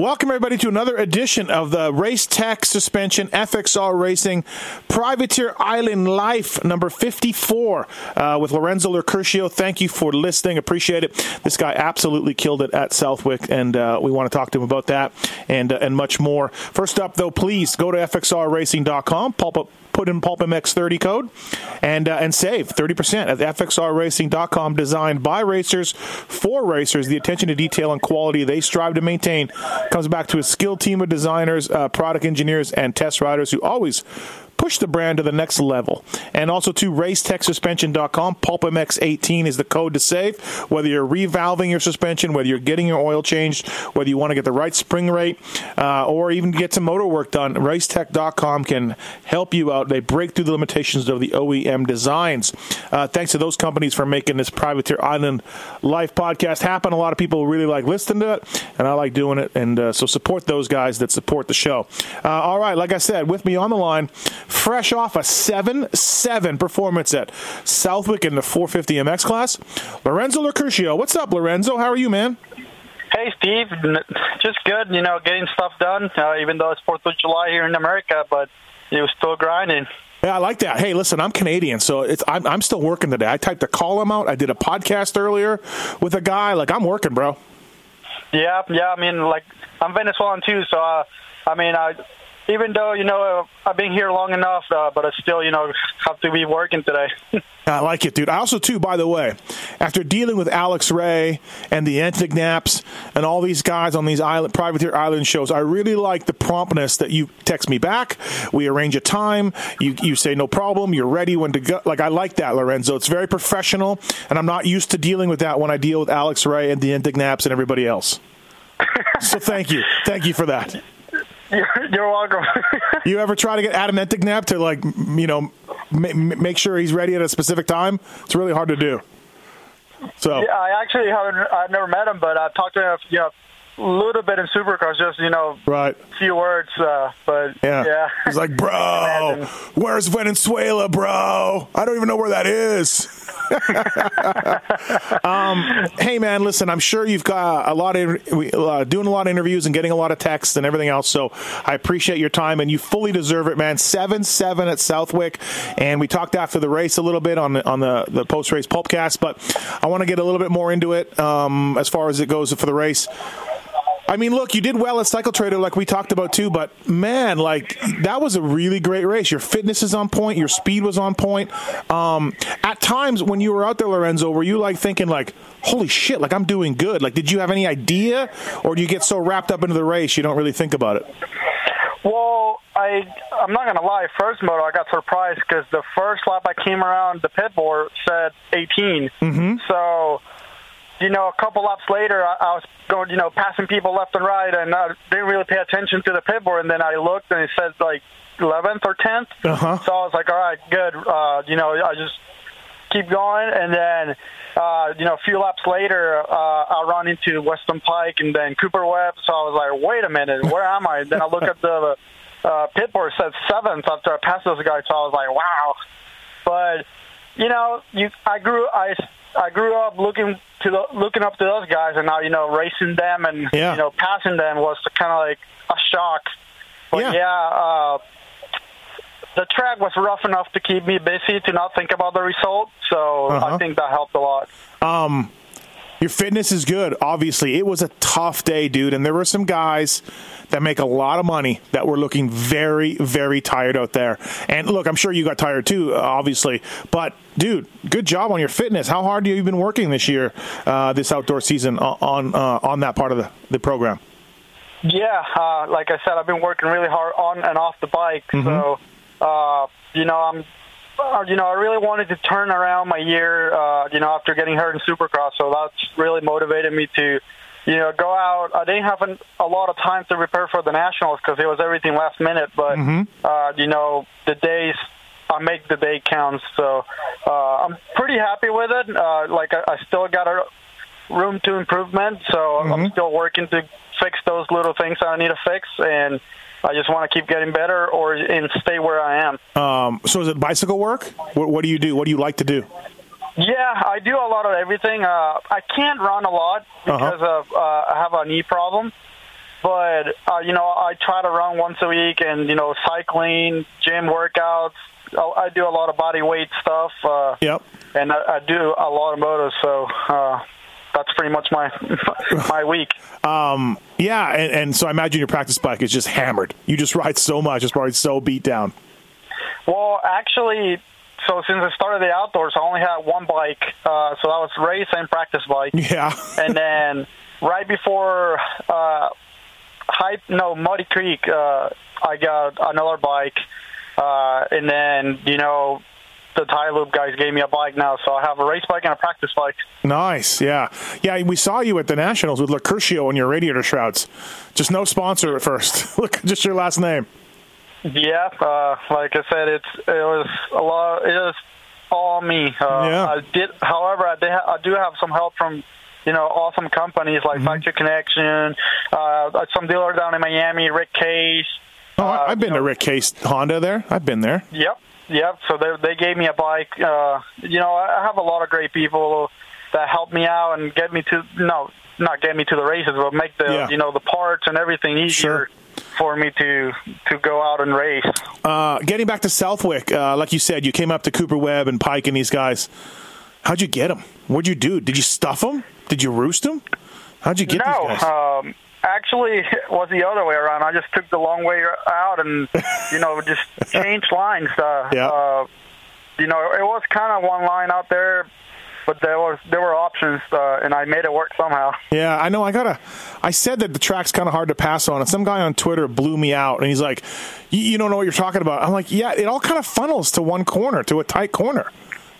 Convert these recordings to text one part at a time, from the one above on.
Welcome, everybody, to another edition of the Race Tech Suspension FXR Racing Privateer Island Life number 54 uh, with Lorenzo Locurcio. Thank you for listening. Appreciate it. This guy absolutely killed it at Southwick, and uh, we want to talk to him about that and, uh, and much more. First up, though, please go to FXRRacing.com, pulp up put in PulpMX30 code and uh, and save 30% at FXRRacing.com. Designed by racers for racers, the attention to detail and quality they strive to maintain comes back to a skilled team of designers, uh, product engineers, and test riders who always push the brand to the next level. And also to racetechsuspension.com. PulpMX18 is the code to save. Whether you're revalving your suspension, whether you're getting your oil changed, whether you want to get the right spring rate, uh, or even get some motor work done, racetech.com can help you out. They break through the limitations of the OEM designs. Uh, thanks to those companies for making this Privateer Island Life podcast happen. A lot of people really like listening to it, and I like doing it. And uh, so support those guys that support the show. Uh, all right, like I said, with me on the line, fresh off a 7 7 performance at Southwick in the 450 MX class. Lorenzo Locurcio. What's up, Lorenzo? How are you, man? Hey, Steve. Just good, you know, getting stuff done, uh, even though it's 4th of July here in America, but it was still grinding. Yeah, I like that. Hey, listen, I'm Canadian, so it's I'm, I'm still working today. I typed a column out. I did a podcast earlier with a guy. Like, I'm working, bro. Yeah, yeah. I mean, like, I'm Venezuelan too, so uh, I mean, I even though you know I've been here long enough, uh, but I still you know have to be working today. I like it, dude. I also too, by the way, after dealing with Alex Ray and the Enticknaps and all these guys on these island privateer island shows, I really like the promptness that you text me back. We arrange a time. You you say no problem. You're ready when to go. Like I like that, Lorenzo. It's very professional, and I'm not used to dealing with that when I deal with Alex Ray and the Enticknaps and everybody else. so thank you, thank you for that. You're, you're welcome. you ever try to get Adam Enticknap to like you know make sure he's ready at a specific time? It's really hard to do. So yeah, I actually haven't. I've never met him, but I've talked to him. You know, little bit in supercars, just you know, right, few words. Uh, but yeah, yeah. he's like, bro, where's Venezuela, bro? I don't even know where that is. um, hey man, listen, I'm sure you've got a lot of uh, doing a lot of interviews and getting a lot of texts and everything else. So I appreciate your time and you fully deserve it, man. Seven seven at Southwick, and we talked after the race a little bit on the, on the the post race pulpcast, but I want to get a little bit more into it um, as far as it goes for the race. I mean, look, you did well at Cycle Trader, like we talked about too. But man, like that was a really great race. Your fitness is on point. Your speed was on point. Um, at times when you were out there, Lorenzo, were you like thinking like, "Holy shit! Like I'm doing good." Like, did you have any idea, or do you get so wrapped up into the race you don't really think about it? Well, I I'm not gonna lie. First moto, I got surprised because the first lap I came around the pit board said 18. Mm-hmm. So you know, a couple laps later, I, I was going, you know, passing people left and right, and I didn't really pay attention to the pit board. And then I looked, and it said like 11th or 10th. Uh-huh. So I was like, all right, good. Uh, you know, I just keep going, and then, uh, you know, a few laps later, uh, I run into Weston Peick and then Cooper Webb. So I was like, wait a minute, where am I? then I look at the uh, pit board, said seventh after I passed those guys. So I was like, wow. But you know, you I grew I I grew up looking to the, looking up to those guys, and now you know racing them and yeah. you know passing them was kind of like a shock. But yeah, yeah uh, the track was rough enough to keep me busy to not think about the result. So Uh-huh. I think that helped a lot. Um, your fitness is good. Obviously, it was a tough day, dude, and there were some guys that make a lot of money that were looking very, very tired out there. And look, I'm sure you got tired too, uh, obviously. But dude, good job on your fitness. How hard have you been working this year, uh, this outdoor season on on, uh, on that part of the, the program? Yeah, uh, like I said, I've been working really hard on and off the bike. Mhm. So, uh, you know, I'm, uh, you know, I really wanted to turn around my year, uh, you know, after getting hurt in Supercross. So that's really motivated me to, you know, go out. I didn't have an, a lot of time to prepare for the nationals because it was everything last minute. But, Mhm. uh, you know, the days. I make the day count, so uh, I'm pretty happy with it. Uh, like I, I still got a room to improvement, so I'm still working to fix those little things that I need to fix, and I just want to keep getting better or and stay where I am. Um, so is it bicycle work? What, what do you do? What do you like to do? Yeah, I do a lot of everything. Uh, I can't run a lot because of uh, I have a knee problem. but uh, you know, I try to run once a week, and you know, cycling, gym workouts. I, I do a lot of body weight stuff. Uh, Yep. and I, I do a lot of motos, so uh, that's pretty much my my week. Um, yeah, and, and so I imagine your practice bike is just hammered. You just ride so much; it's probably so beat down. Well, actually, so since I started the outdoors, I only had one bike, uh, so that was race and practice bike. Yeah. and then right before uh, Hype, no Muddy Creek, uh, I got another bike, uh, and then you know the Ti-Lube guys gave me a bike now, so I have a race bike and a practice bike. Nice, yeah, yeah. We saw you at the Nationals with Locurcio on your radiator shrouds. Just no sponsor at first. Look, just your last name. Yeah, uh, like I said, it's it was a lot. It was all me. Uh, Yeah. I did, however, I, did ha- I do have some help from you know awesome companies like Factory Connection, uh, some dealer down in Miami, Rick Case. Oh, Uh, I've been to know- Rick Case Honda there. I've been there. Yep, yep. So they they gave me a bike. Uh, you know, I have a lot of great people that help me out and get me to no, not get me to the races, but make the Yeah. you know the parts and everything easier Sure. for me to to go out and race. Uh, getting back to Southwick, uh, like you said, you came up to Cooper Webb and Peick and these guys. How'd you get them? What'd you do? Did you stuff them? Did you roost them? How'd you get no, these guys? um, actually, it was the other way around. I just took the long way out and you know just changed lines. Uh, Yeah. uh, you know, it was kind of one line out there, but there was there were options, uh, and I made it work somehow. Yeah, I know. I gotta. I said that the track's kind of hard to pass on, and some guy on Twitter blew me out, and he's like, "You you don't know what you're talking about." I'm like, "Yeah, it all kind of funnels to one corner, to a tight corner."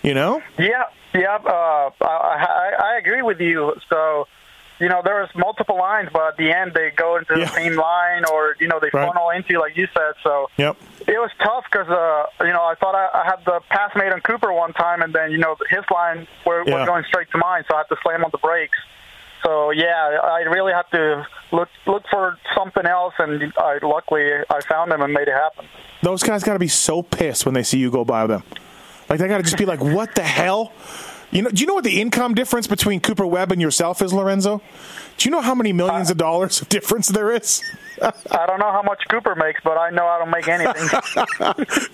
You know? Yeah, yeah, uh, I, I, I agree with you. So, you know, there was multiple lines, but at the end they go into Yeah. the same line, or you know, they Right. funnel into, like you said. So, Yep. it was tough because uh, you know I thought I, I had the pass made on Cooper one time, and then you know his line were, Yeah. was going straight to mine, so I had to slam on the brakes. So yeah, I really had to look look for something else, and I luckily I found them and made it happen. Those guys got to be so pissed when they see you go by them. Like they got to just be like, "What the hell?" You know? Do you know what the income difference between Cooper Webb and yourself is, Lorenzo? Do you know how many millions of dollars of difference there is? I don't know how much Cooper makes, but I know I don't make anything.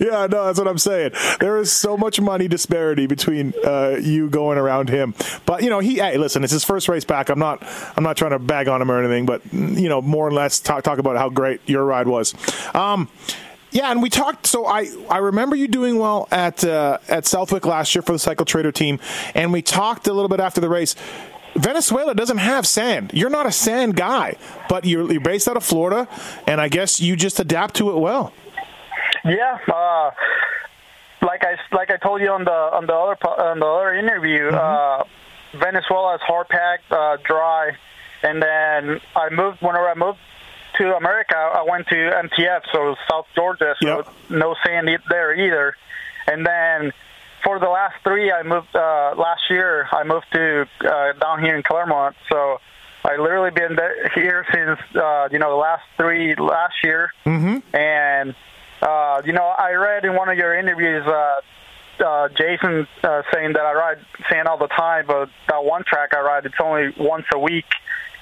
yeah, no, that's what I'm saying. There is so much money disparity between uh, you going around him. But you know, he. Hey, listen, it's his first race back. I'm not. I'm not trying to bag on him or anything, but you know, more or less talk talk about how great your ride was. Um, yeah, and we talked. So I, I remember you doing well at uh, at Southwick last year for the Cycle Trader team, and we talked a little bit after the race. Venezuela doesn't have sand. You're not a sand guy, but you're, you're based out of Florida, and I guess you just adapt to it well. Yeah, uh, like I like I told you on the on the other on the other interview, uh, Venezuela is hard packed, uh, dry, and then I moved whenever I moved to America, I went to MTF, so South Georgia, so Yep. no sand there either, and then. For the last three, I moved uh, last year. I moved to uh, down here in Clermont, so I literally been there, here since uh, you know the last three last year, mm-hmm. and uh, you know, I read in one of your interviews, uh, uh, Jason uh, saying that I ride sand all the time, but that one track I ride, it's only once a week.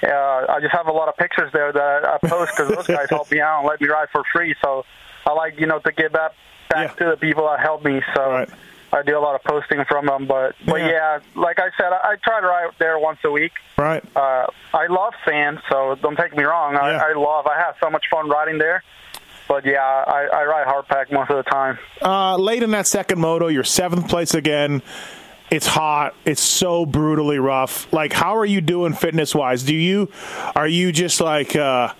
Uh, I just have a lot of pictures there that I post because those guys help me out and let me ride for free. So I like, you know, to give back back Yeah. to the people that helped me. So Right. I do a lot of posting from them. But but Yeah. yeah, like I said, I, I try to ride there once a week. Right. Uh, I love sand, so don't take me wrong. Yeah. I, I love. I have so much fun riding there. But yeah, I, I ride hard pack most of the time. Uh, late in that second moto, you're seventh place again. It's hot. It's so brutally rough. Like, how are you doing fitness wise? Do you are you just like, uh,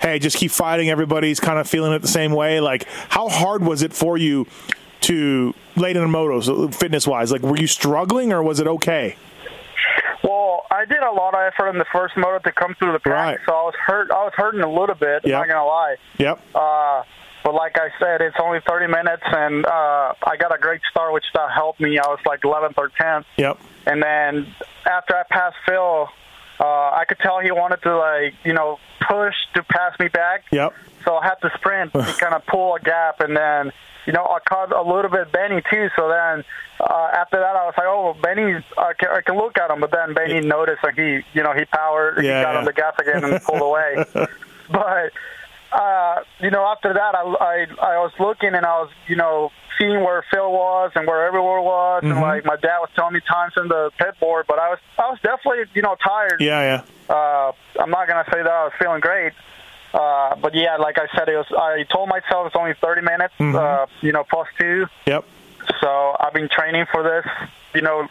hey, just keep fighting? Everybody's kind of feeling it the same way. Like, how hard was it for you to late in the motos, fitness wise? Like, were you struggling or was it okay? Well, I did a lot of effort in the first moto to come through the pack, Right. so I was hurt. I was hurting a little bit. Yep. I'm not gonna lie. Yep. Uh, but like I said, it's only 30 minutes, and uh, I got a great start, which that helped me. I was like 11th or 10th, Yep. and then after I passed Phil, uh, I could tell he wanted to like you know push to pass me back. Yep. So I had to sprint to kind of pull a gap, and then you know I caught a little bit Benny too. So then uh, after that, I was like, oh, Benny, I can, I can look at him. But then Benny noticed, and he you know he powered, Yeah, he got yeah. on the gas again and pulled away. but uh, you know, after that, I, I I was looking and I was you know seeing where Phil was and where everyone was, Mm-hmm. and like my dad was telling me times in the pit board, but I was I was definitely you know tired. Yeah, yeah. Uh, I'm not gonna say that I was feeling great. Uh, but yeah, like I said, it was. I told myself it's only 30 minutes, Mm-hmm. uh, you know, plus two. Yep. So I've been training for this, you know,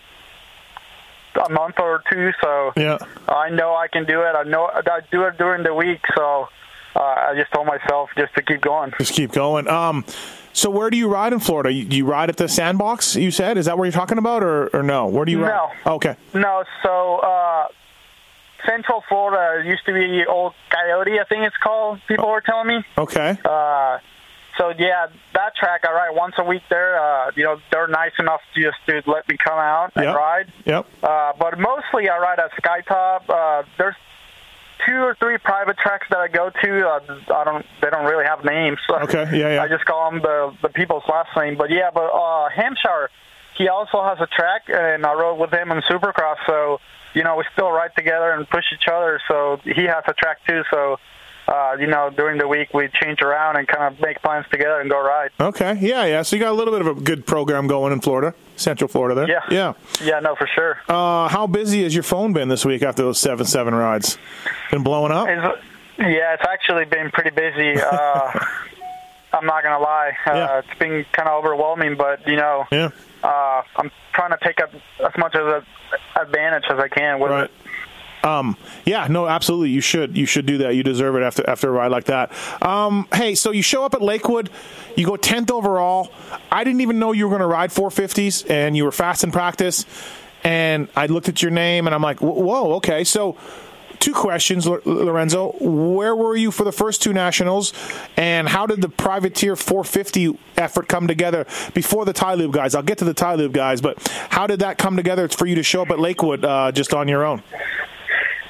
a month or two. So Yeah. I know I can do it. I know I do it during the week. So uh, I just told myself just to keep going. Just keep going. Um, so where do you ride in Florida? You, you ride at the Sandbox? You said is that what you're talking about, or, or no? Where do you ride? No. Okay. No, so uh, Central Florida used to be Old Coyote, I think it's called. People were telling me. Okay. Uh, so yeah, that track I ride once a week there. Uh, you know, they're nice enough to just to let me come out and Yep. ride. Yep. Uh, but mostly I ride at Skytop. Uh, there's two or three private tracks that I go to. Uh, I don't. They don't really have names. So Okay, yeah, yeah. I just call them the the people's last name. But yeah, but uh, Hampshire, he also has a track, and I rode with him in Supercross. So you know, we still ride together and push each other. So he has a track too. So. Uh, you know, during the week we change around and kind of make plans together and go ride. Okay. Yeah, yeah. So you got a little bit of a good program going in Florida, Central Florida there. Yeah. Yeah. Yeah, no, for sure. Uh, how busy has your phone been this week after those seven seven rides? Been blowing up. It's, yeah, it's actually been pretty busy. Uh, I'm not gonna lie. Uh, Yeah. It's been kind of overwhelming, but you know, Yeah. uh, I'm trying to take up as much of the advantage as I can with Right. it. Um, yeah, no, absolutely. You should. You should do that. You deserve it after after a ride like that. Um, hey, so you show up at Lakewood, you go tenth overall. I didn't even know you were going to ride 450s, and you were fast in practice. And I looked at your name, and I'm like, whoa, okay. So, two questions, Lorenzo. Where were you for the first two nationals, and how did the privateer 450 effort come together before the Ti-Lube guys? I'll get to the Ti-Lube guys, but how did that come together for you to show up at Lakewood uh, just on your own?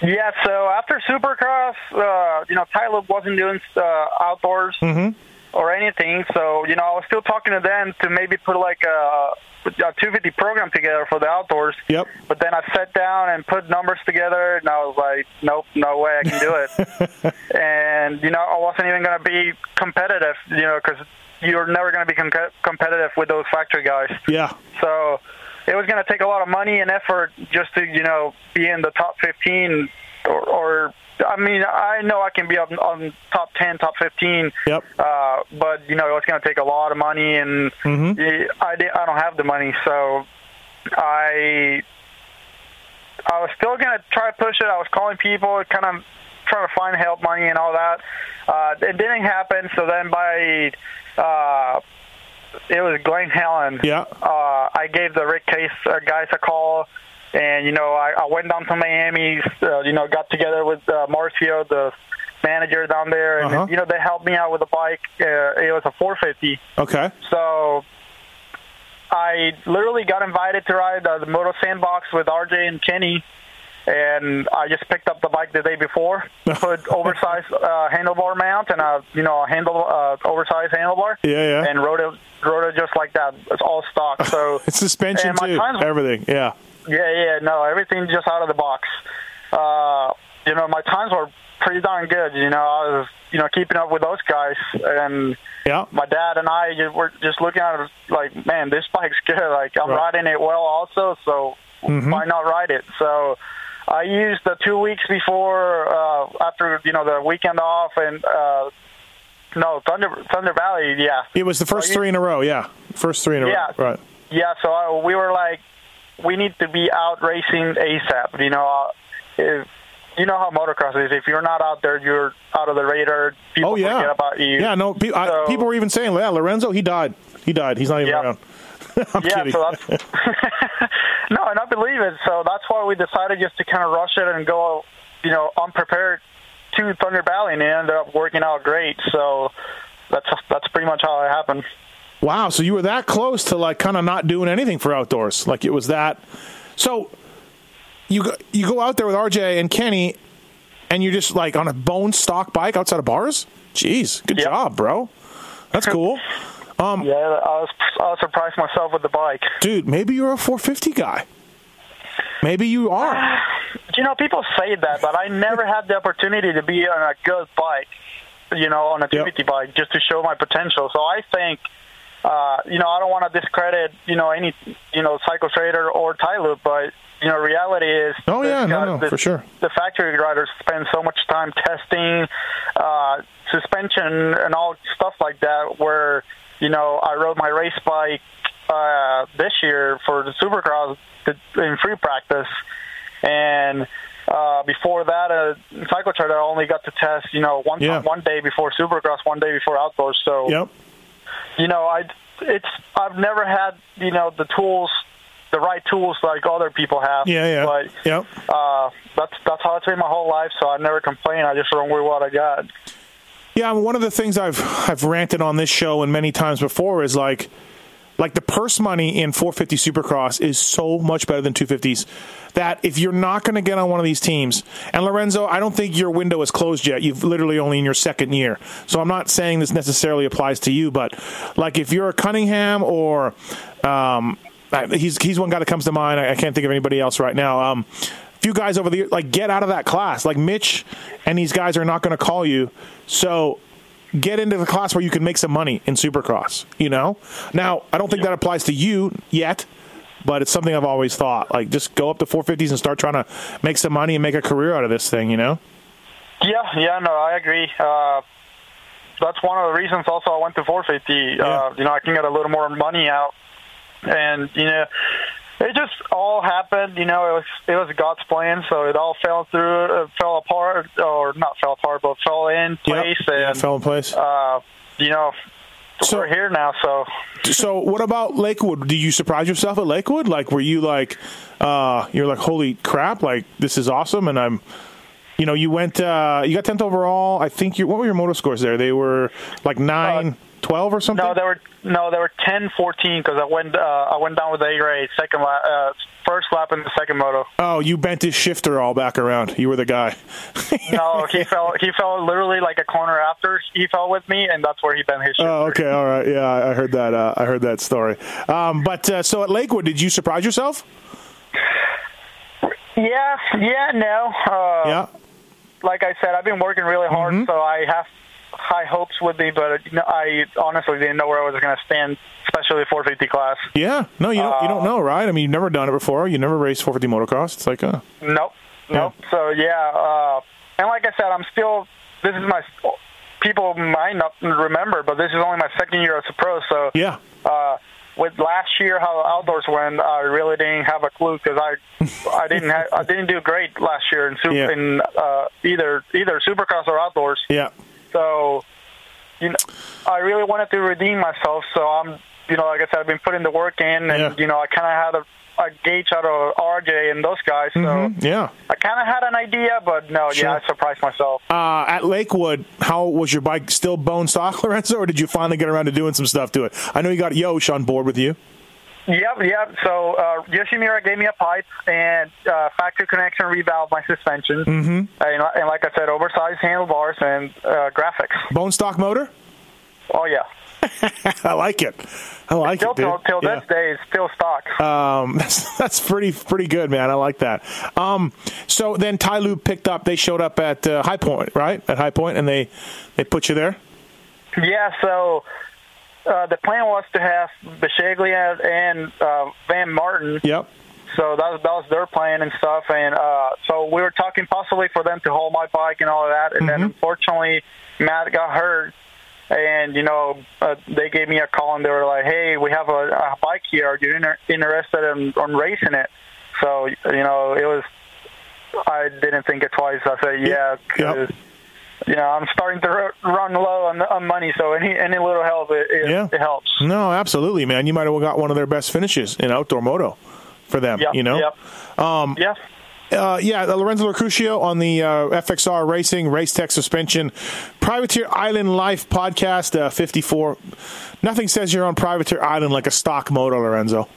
Yeah, so after Supercross, uh, you know, Tyler wasn't doing uh, outdoors or anything. So, you know, I was still talking to them to maybe put like a, a 250 program together for the outdoors. Yep. But then I sat down and put numbers together, and I was like, nope, no way I can do it. and, you know, I wasn't even going to be competitive, you know, because you're never going to be com- competitive with those factory guys. Yeah. So it was going to take a lot of money and effort just to, you know, be in the top 15 or, or I mean, I know I can be up on top 10, top 15. Yep. Uh, but, you know, it's going to take a lot of money and Mm-hmm. I, I don't have the money. So I, I was still going to try to push it. I was calling people, kind of trying to find help money and all that. Uh, it didn't happen. So then by, uh, it was Glen Helen. Yeah. Uh, I gave the Rick Case uh, guys a call, and you know I, I went down to Miami. Uh, you know, got together with uh, Marcio, the manager down there, and Uh-huh. you know they helped me out with the bike. Uh, it was a 450, Okay. so I literally got invited to ride uh, the Moto Sandbox with RJ and Kenny. And I just picked up the bike the day before, put oversized uh, handlebar mount and a you know a handle uh, oversized handlebar, Yeah, yeah. and rode it rode it just like that. It's all stock. So It's suspension too. times- Everything. Yeah. yeah, yeah, no, everything just out of the box. Uh, you know, my times were pretty darn good. You know, I was you know keeping up with those guys, and Yeah. my dad and I ju- were just looking at it like, man, this bike's good. Like I'm Right. riding it well, also. So why not ride it? So. I used the two weeks before, uh, after you know the weekend off, and uh, no Thunder Thunder Valley, yeah, It was the first you- three in a row. Yeah. First three in a Yeah. row. Right. Yeah, so I, we were like, we need to be out racing ASAP. You know, uh, if you know how motocross is. If you're not out there, you're out of the radar. People Oh yeah. forget about you. Yeah. No. Pe- I, people were even saying, "Yeah, Lorenzo, he died. He died. He's not even Yeah. around." Yeah, kidding. so that's no, and I believe it. So that's why we decided just to kind of rush it and go, you know, unprepared to Thunder Valley, and it ended up working out great. So that's that's pretty much how it happened. wow. So you were that close to like kind of not doing anything for outdoors. Like it was that. So you go, you go out there with RJ and Kenny, and you're just like on a bone stock bike outside of bars. Jeez, good Yep. job, bro. That's cool. Yeah, I was I was surprised myself with the bike. dude, maybe you're a 450 guy. Maybe you are. you know, people say that, but I never had the opportunity to be on a good bike, you know, on a 250 Yep. bike, just to show my potential. So I think, uh, you know, I don't want to discredit, you know, any, you know, Cycle Trader or Ti-Lube, but you know, reality is. Oh, yeah, no, no, the, for sure. The factory riders spend so much time testing uh, suspension and all stuff like that. Where you know, I rode my race bike uh, this year for the Supercross in free practice, and uh, before that, uh, cycle trader I only got to test, you know, one Yeah. one day before Supercross, one day before outdoors. So Yep. you know, I it's I've never had you know the tools, the right tools like other people have. Yeah, yeah. But Yep. uh, that's that's how it's been my whole life. So I never complain. I just run with what I got. Yeah, I mean, one of the things I've I've ranted on this show and many times before is like like the purse money in 450 Supercross is so much better than 250s that if you're not going to get on one of these teams, and Lorenzo, I don't think your window is closed yet. You've literally only in your second year, so I'm not saying this necessarily applies to you, but like if you're a Cunningham or um, he's he's one guy that comes to mind. I, I can't think of anybody else right now. Um, few guys over the like get out of that class. Like Mitch and these guys are not going to call you. So get into the class where you can make some money in Supercross. You know. Now I don't think that applies to you yet, but it's something I've always thought. Like just go up to 450s and start trying to make some money and make a career out of this thing. You know. Yeah, yeah, no, I agree. Uh, that's one of the reasons. Also, I went to 450. Uh, you know, I can get a little more money out, and you know, it just all happened. You know, it was it was God's plan, so it all fell through, uh, fell apart, or not fell apart, but fell in place, Yeah, and fell in place. uh, you know, So- we're here now. So so what about Lakewood? Did you surprise yourself at Lakewood? Like were you like uh you're like holy crap, like this is awesome and I'm you know, you went uh you got 10th overall. I think you what were your motor scores there? They were like 9 12 or something? no, they were no, they were 10, 14 because I went uh, I went down with the A grade second lap, uh, first lap in the second moto. oh, you bent his shifter all back around. You were the guy. No, he fell. He fell literally like a corner after he fell with me, and that's where he bent his shoulder. Oh, okay, all right. Yeah, I I heard that. Uh, I heard that story. Um, but uh, so at Lakewood, did you surprise yourself? Yeah, yeah, no. Uh, Yeah. Like I said, I've been working really hard, Mm-hmm. so I have high hopes with me, but you I honestly didn't know where I was going to stand, especially 450 class. Yeah. No, you don't. You Uh, don't know, right? I mean, you've never done it before. You never raced 450 motocross. It's like, uh, Nope, nope. So yeah, uh, and like I said, I'm still. This is my. People might not remember, but this is only my second year as a pro. So yeah. uh, with last year how outdoors went, I really didn't have a clue because I I didn't ha- I didn't do great last year in super, Yeah. in uh, either either supercross or outdoors. Yeah. So you know, I really wanted to redeem myself. So I'm you know like I said, I've been putting the work in, and Yeah. you know I kind of had a, a gauge out of RJ and those guys. So Mhm, Yeah. I kind of had an idea, but no, Sure. yeah, I surprised myself. Uh, at Lakewood, how was your bike still bone stock, Lorenzo, or did you finally get around to doing some stuff to it? I know you got Yosh on board with you. Yep, yep. So uh, Yoshimura gave me a pipe and uh, factory connection revalve my suspension, mm-hmm. and, and like I said, oversized handlebars and uh, graphics. Bone stock motor? Oh yeah, I like it. I like till it, dude. till, till Yeah. this day, it's still stock. Um, that's that's pretty pretty good, man. I like that. Um, so then Ti-Lube picked up. They showed up at uh, High Point, right? At High Point, and they they put you there. yeah. So uh, the plan was to have Bisceglia and uh, Van Martin. Yep. So that was, that was their plan and stuff. And uh, so we were talking possibly for them to hold my bike and all of that. And then unfortunately, Matt got hurt. And, you know, uh, they gave me a call and they were like, hey, we have a, a bike here. Are you inter- interested in, in racing it? So, you know, it was, I didn't think it twice. I said, yeah, because, you know, I'm starting to run low on, on money. So any, any little help, it, it, Yeah. it helps. No, absolutely, man. You might have got one of their best finishes in outdoor moto for them. Yep, You know. Yep. Um, yeah. Uh, yeah, Lorenzo Locurcio on the uh, FXR Racing Race Tech Suspension Privateer Island Life podcast uh, 54. Nothing says you're on Privateer Island like a stock moto, Lorenzo.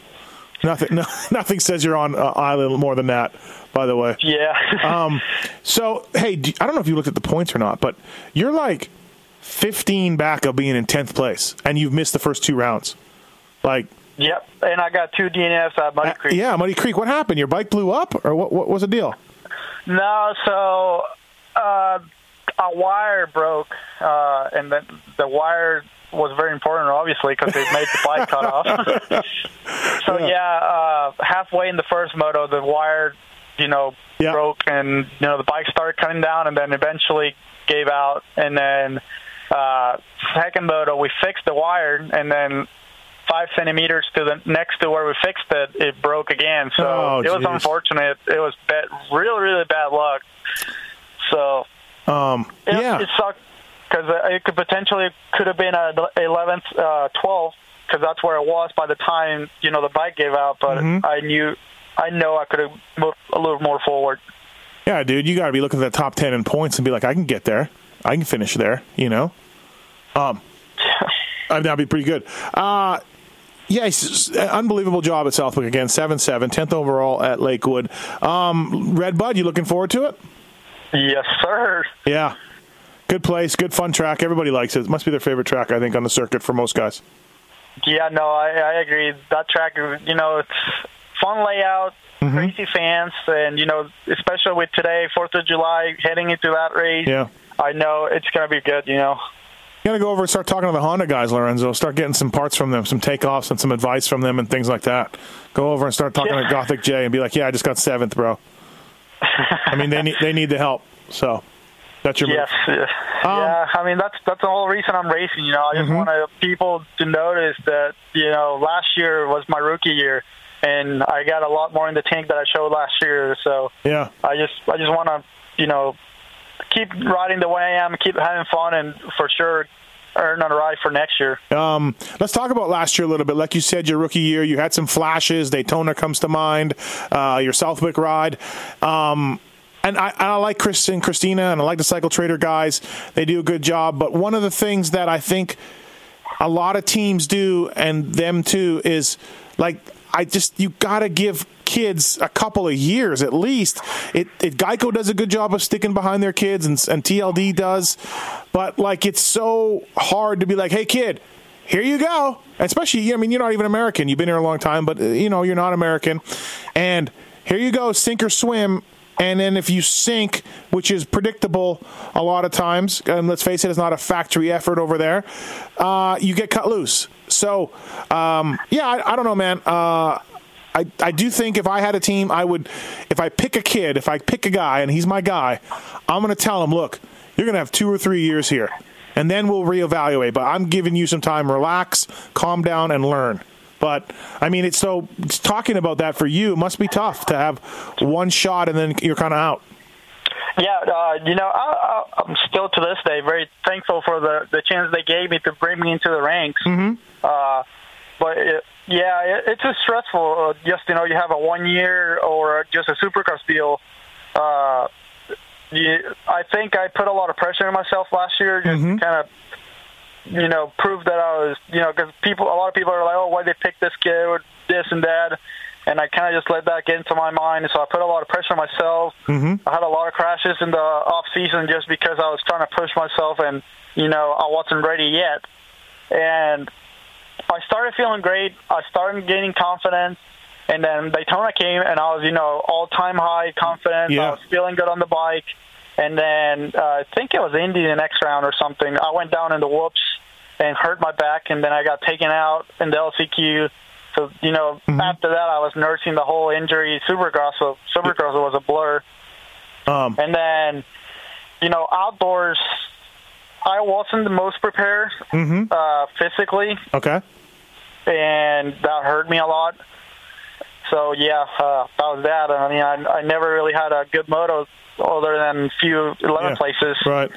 Nothing, no, nothing says you're on uh, island more than that. By the way, Yeah. um, so hey, do, I don't know if you looked at the points or not, but you're like 15 back of being in 10th place, and you've missed the first two rounds. Like, Yep, and I got two DNFs at Muddy uh, Creek. yeah, Muddy Creek. What happened? Your bike blew up, or what? What was the deal? No, so uh, a wire broke, uh, and then the wire was very important, obviously, because it made the bike cut off. so yeah, yeah uh, halfway in the first moto, the wire, you know, yeah. broke, and you know the bike started cutting down, and then eventually gave out, and then uh, second moto we fixed the wire, and then five centimeters to the next to where we fixed it, it broke again. So oh, it was unfortunate. It was bad, really, really bad luck. So um, it, yeah, it sucked because it could potentially could have been a 11th, uh, 12th, because that's where it was by the time you know the bike gave out. But mm-hmm. I knew, I know I could have moved a little more forward. Yeah, dude, you got to be looking at the top 10 in points and be like, I can get there, I can finish there. You know, um, that'd be pretty good. Uh, Yes, unbelievable job at Southwick again. 7 7, 10th overall at Lakewood. Um, Red Bud, you looking forward to it? Yes, sir. Yeah. Good place, good fun track. Everybody likes it. It must be their favorite track, I think, on the circuit for most guys. Yeah, no, I, I agree. That track, you know, it's fun layout, mm-hmm. crazy fans, and, you know, especially with today, 4th of July, heading into that race. Yeah. I know it's going to be good, you know. You got to go over and start talking to the Honda guys, Lorenzo. Start getting some parts from them, some takeoffs, and some advice from them, and things like that. Go over and start talking yeah. to Gothic J and be like, "Yeah, I just got seventh, bro." I mean, they need they need the help. So that's your yes, move. Um, yeah. I mean, that's that's the whole reason I'm racing. You know, I just mm-hmm. want people to notice that you know last year was my rookie year, and I got a lot more in the tank that I showed last year. So yeah, I just I just want to you know keep riding the way I am, keep having fun, and for sure earn on a ride for next year. Um, let's talk about last year a little bit. Like you said, your rookie year, you had some flashes. Daytona comes to mind. Uh, your Southwick ride. Um, and I, I, like Chris and Christina, and I like the Cycle Trader guys. They do a good job. But one of the things that I think a lot of teams do, and them too, is like I just you got to give kids a couple of years at least. It, it Geico does a good job of sticking behind their kids, and, and TLD does, but like it's so hard to be like, hey kid, here you go. Especially, I mean, you're not even American. You've been here a long time, but you know you're not American, and here you go, sink or swim. And then if you sink, which is predictable a lot of times, and let's face it, it's not a factory effort over there, uh, you get cut loose. So, um, yeah, I, I, don't know, man. Uh, I, I do think if I had a team, I would, if I pick a kid, if I pick a guy and he's my guy, I'm going to tell him, look, you're going to have two or three years here, and then we'll reevaluate. But I'm giving you some time, relax, calm down, and learn. But I mean, it's so it's talking about that for you must be tough to have one shot and then you're kind of out. Yeah, uh, you know, I, am still to this day very thankful for the the chance they gave me to bring me into the ranks. Mm-hmm. Uh, but it, yeah, it, it's just stressful. Uh, just you know, you have a one year or just a supercross deal. Uh, you, I think I put a lot of pressure on myself last year, just mm-hmm. kind of you know prove that I was you know because people a lot of people are like, oh, why they pick this kid or this and that. And I kind of just let that get into my mind, so I put a lot of pressure on myself. Mm-hmm. I had a lot of crashes in the off season just because I was trying to push myself, and you know I wasn't ready yet. And I started feeling great. I started gaining confidence. And then Daytona came, and I was, you know, all time high confidence. Yeah. I was feeling good on the bike. And then uh, I think it was Indy the next round or something. I went down in the whoops and hurt my back, and then I got taken out in the LCQ. So, you know, mm-hmm. after that, I was nursing the whole injury. Supercross, so Supercross was a blur. Um. And then, you know, outdoors, I wasn't the most prepared mm-hmm. uh, physically. Okay. And that hurt me a lot. So yeah, uh, that was that. I mean, I, I never really had a good moto other than a few eleven yeah. places. Right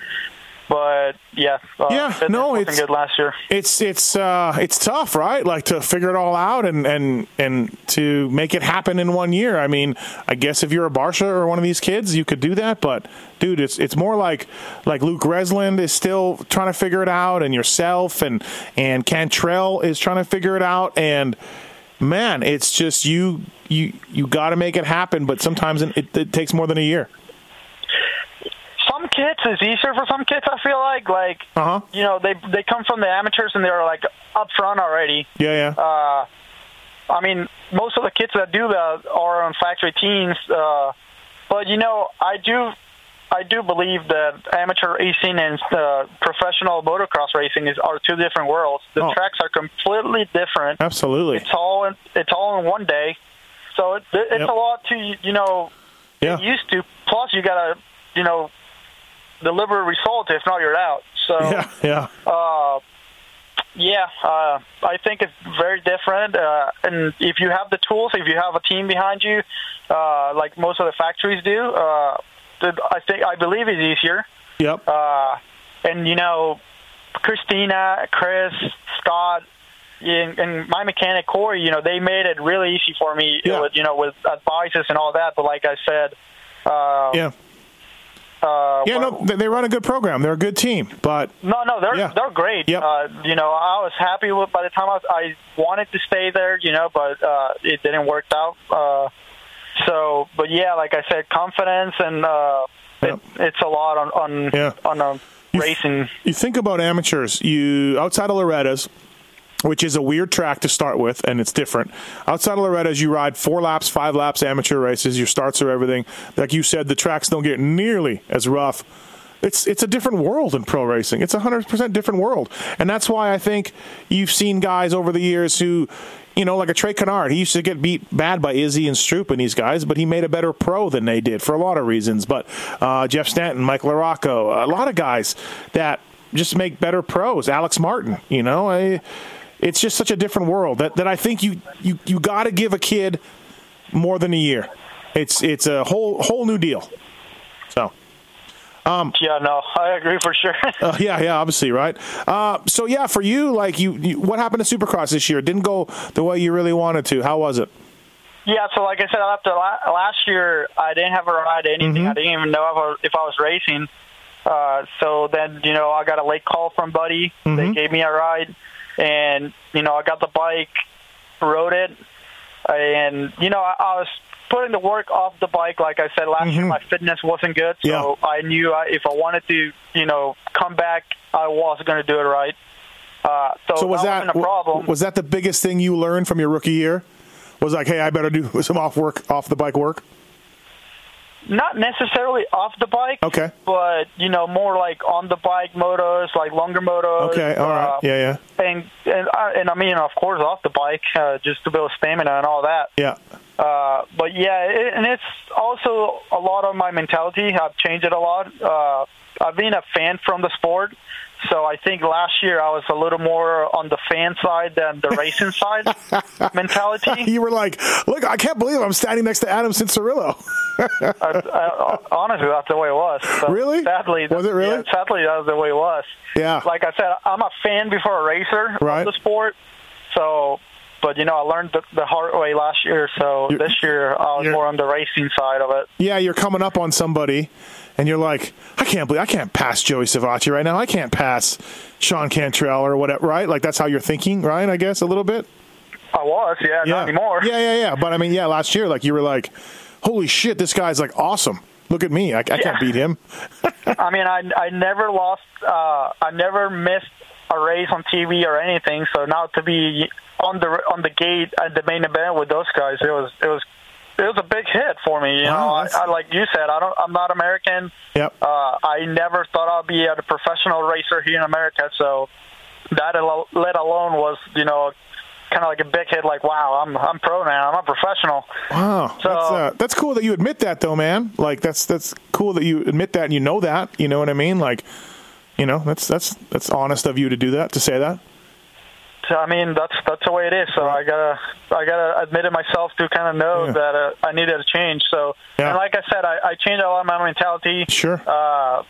but yeah, uh, yeah, no, it's good last year. It's it's uh, it's tough, right? Like to figure it all out and and and to make it happen in one year. I mean, I guess if you're a Barsha or one of these kids, you could do that, but dude, it's it's more like like Luke Renzland is still trying to figure it out, and yourself and and Cantrell is trying to figure it out, and man, it's just you you you got to make it happen, but sometimes it, it takes more than a year kids is easier for some kids. I feel like like uh-huh. you know they they come from the amateurs and they're like up front already. Yeah, yeah. Uh, I mean, most of the kids that do that are on factory teams. Uh, but you know, I do, I do believe that amateur racing and uh, professional motocross racing is are two different worlds. The Oh. tracks are completely different. Absolutely. It's all in, it's all in one day, so it, it's Yep. a lot to you know Yeah. get used to. Plus, you gotta you know deliver a result. If not, you're out. So Yeah. Yeah. uh, yeah, uh, I think it's very different. Uh, and if you have the tools, if you have a team behind you, uh, like most of the factories do, uh, I think I believe it's easier. Yep. Uh, and you know, Christina, Chris, Scott, and, and my mechanic Corey, you know, they made it really easy for me. Yeah. With, you know, with advices and all that. But like I said, uh, Yeah. Uh, Yeah. well- No, they run a good program. They're a good team, but No, no, they're Yeah. they're great. Yep. Uh, you know, I was happy with by the time I, was, I wanted to stay there. You know, but uh, it didn't work out. Uh, so, but yeah, like I said, confidence and uh, Yep. it, it's a lot on on Yeah. on a racing. you think about amateurs. You outside of Loretta's, which is a weird track to start with, and it's different. Outside of Loretta's, you ride four laps, five laps, amateur races. Your starts are everything. Like you said, the tracks don't get nearly as rough. It's it's a different world in pro racing. It's a hundred percent different world, and that's why I think you've seen guys over the years who, you know, like a Trey Canard. He used to get beat bad by Izzy and Stroop and these guys, but he made a better pro than they did for a lot of reasons. But uh, Jeff Stanton, Mike LaRocco, a lot of guys that just make better pros. Alex Martin, you know, I, it's just such a different world that, that I think you you you got to give a kid more than a year. It's it's a whole whole new deal. So. Yeah, no, I agree for sure. Uh, yeah, yeah, obviously, right. Uh, so yeah, for you, like you, you, what happened to Supercross this year? It didn't go the way you really wanted to. How was it? yeah, so like I said, after la- last year, I didn't have a ride anything. Mm-hmm. I didn't even know if I was, if I was racing. Uh, so then, you know, I got a late call from Buddy. Mm-hmm. They gave me a ride, and you know, I got the bike, rode it, and you know, I, I was putting the work off the bike. Like I said last year, my fitness wasn't good, so Mm-hmm. Yeah. I knew I, if I wanted to, you know, come back, I was going to do it right. Uh, so, So was that, that wasn't a problem. was that the biggest thing you learned from your rookie year? Was like, hey, I better do some off work, off the bike work. Not necessarily off the bike. Okay. But you know, more like on the bike motos, like longer motos. Okay, all right, uh, yeah, yeah, And and I, and I mean, of course, off the bike, uh, just to build stamina and all that. yeah. Uh, but yeah, it, and it's also a lot of my mentality. I've changed it a lot. Uh, I've been a fan from the sport, so I think last year I was a little more on the fan side than the racing side mentality. You were like, look, I can't believe I'm standing next to Adam Cianciarulo. I, I, honestly, that's the way it was. So Really? Sadly, Was it really? Yeah, sadly, that was the way it was. Yeah. Like I said, I'm a fan before a racer Right. of the sport. So, but you know, I learned the, the hard way last year. So You're- this year, I was more on the racing side of it. yeah, you're coming up on somebody, and you're like, I can't believe I can't pass Joey Savatgy right now. I can't pass Sean Cantrell or whatever, right? Like that's how you're thinking, right? I guess a little bit. I was, yeah, Yeah. not anymore. Yeah, yeah, yeah. But I mean, yeah, last year, like you were like, holy shit, this guy's like awesome. Look at me. I, I can't beat him. I mean, I I never lost. Uh, I never missed a race on TV or anything. So now to be on the on the gate at the main event with those guys, it was it was it was a big hit for me. You Wow, know, I, I like you said, I don't. I'm not American. Yep. Uh, I never thought I'd be a professional racer here in America. So that let alone was you know kind of like a big hit. Like wow, I'm I'm pro now. I'm a professional. Wow, So- that's uh, that's cool that you admit that, though, man. Like that's that's cool that you admit that and you know that. You know what I mean? Like, you know, that's that's that's honest of you to do that, to say that. I mean, that's that's the way it is. So I gotta I gotta admit it myself to kind of know Yeah. that uh, I needed a change. So Yeah. and like I said, I, I changed a lot of my mentality, Sure. uh,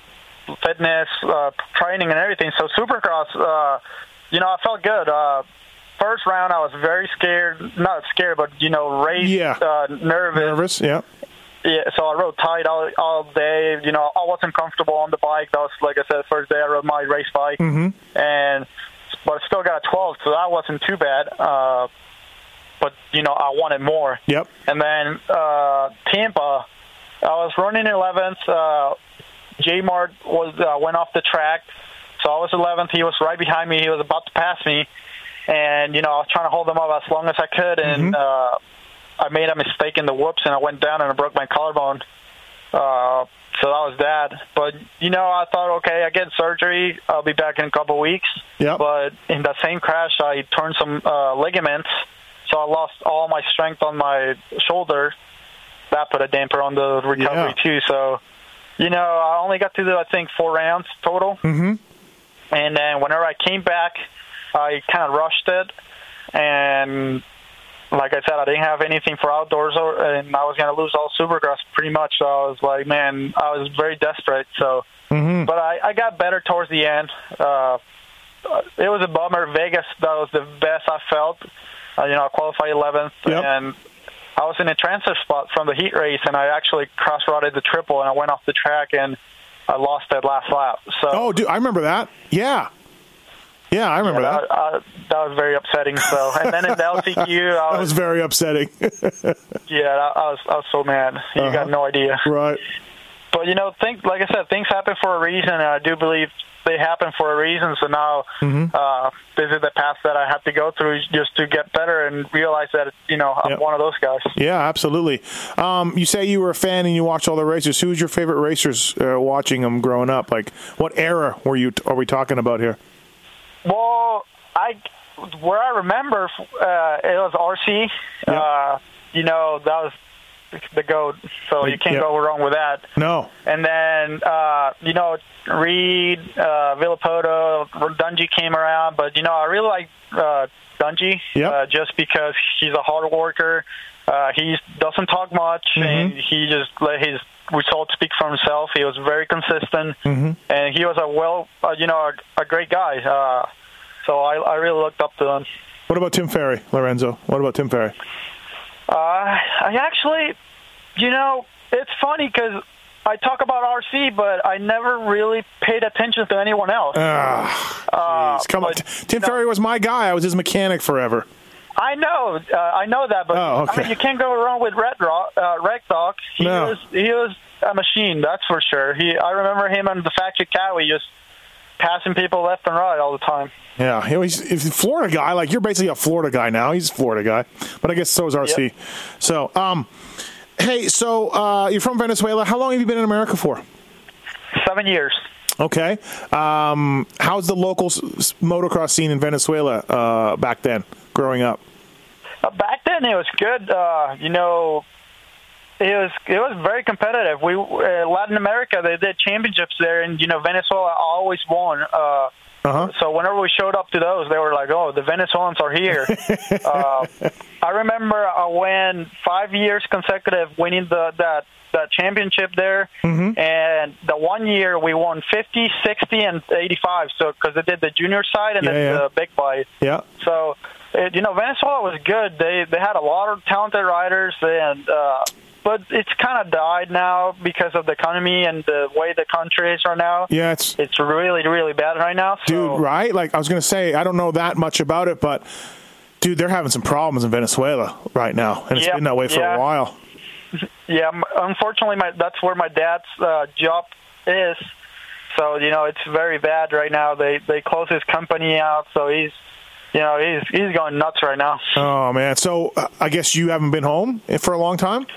fitness, uh, training, and everything. So Supercross, uh, you know, I felt good. Uh, first round, I was very scared. Not scared, but you know, raced, Yeah. uh, nervous. Nervous? Yeah. Yeah, so I rode tight all, all day. You know, I wasn't comfortable on the bike. That was, like I said, the first day I rode my race bike, mm-hmm. and but I still got a 12, so that wasn't too bad. Uh, but you know, I wanted more. Yep. And then uh, Tampa, I was running 11th. Uh, J Mart was uh, went off the track, so I was 11th. He was right behind me. He was about to pass me, and you know, I was trying to hold him up as long as I could, and uh, I made a mistake in the whoops, and I went down and I broke my collarbone. Uh, so that was that. But you know, I thought, okay, I get surgery, I'll be back in a couple weeks. Yeah. But in that same crash, I turned some uh, ligaments, so I lost all my strength on my shoulder. That put a damper on the recovery Yeah. too. So, you know, I only got to do I think four rounds total. Mm-hmm. And then whenever I came back, I kind of rushed it, and like I said, I didn't have anything for outdoors, or, and I was going to lose all Supercross pretty much. So I was like, man, I was very desperate. So, Mm-hmm. but I, I got better towards the end. Uh, it was a bummer. Vegas, that was the best I felt. Uh, you know, I qualified 11th, Yep. and I was in a transfer spot from the heat race, and I actually cross-routed the triple, and I went off the track, and I lost that last lap. So. Oh, dude, I remember that. Yeah. Yeah, I remember Yeah, that. that, uh, that was very upsetting. So, and then in the LCQ, I That was, was very upsetting. yeah, I was I was so mad. You Uh-huh. got no idea. right. But you know, think like I said, things happen for a reason, and I do believe they happen for a reason. So now, Mm-hmm. uh, this is the path that I have to go through just to get better and realize that you know I'm Yep. one of those guys. Yeah, absolutely. Um, you say you were a fan and you watched all the races. Who's your favorite racers uh, watching them growing up? Like, what era were you? Are we talking about here? Well, I where I remember uh, it was RC. Yep. Uh, you know that was the goat, so you can't Yep. go wrong with that. No. And then, uh, you know, Reed, uh, Villopoto, Dungey came around, but you know, I really like uh, Dungey Yep. uh, just because he's a hard worker. Uh, he doesn't talk much, and he just let his results speak for himself. He was very consistent, and he was a well, uh, you know, a, a great guy. Uh, so I, I really looked up to him. What about Tim Ferry, Lorenzo? What about Tim Ferry? Uh, I actually, you know, it's funny because I talk about RC, but I never really paid attention to anyone else. Ah, Uh, come on. Tim Ferry was my guy. I was his mechanic forever. I know, uh, I know that, but Oh, okay. I mean, you can't go wrong with Red Rock, uh, Red Dog. He No. was he was a machine, that's for sure. He, I remember him on the factory Kawi just passing people left and right all the time. Yeah, he was, he's a Florida guy. Like you're basically a Florida guy now. He's a Florida guy, but I guess so is RC. Yep. So, um, hey, so uh, you're from Venezuela. How long have you been in America for? Seven years. Okay. Um, how's the local s- s- motocross scene in Venezuela uh, back then, growing up? Uh, back then, it was good. Uh, you know, it was it was very competitive. We uh, Latin America, they did championships there, and you know, Venezuela always won. Uh, Uh-huh. So whenever we showed up to those, they were like, "Oh, the Venezuelans are here." uh, I remember I went five years consecutive winning the that that championship there, Mm-hmm. and the one year we won 50, 60, and 85. So because they did the junior side and Yeah, then yeah. the big bike. Yeah. So, you know, Venezuela was good. They they had a lot of talented riders, and uh, but it's kind of died now because of the economy and the way the country is right now. Yeah, it's It's really really bad right now. So, dude, right? Like I was gonna say, I don't know that much about it, but dude, they're having some problems in Venezuela right now, and it's Yep, been that way for yeah. a while. Yeah, unfortunately, my that's where my dad's uh, job is. So you know, it's very bad right now. They they close his company out, so he's you know he's he's going nuts right now. Oh man, so uh, I guess you haven't been home for a long time.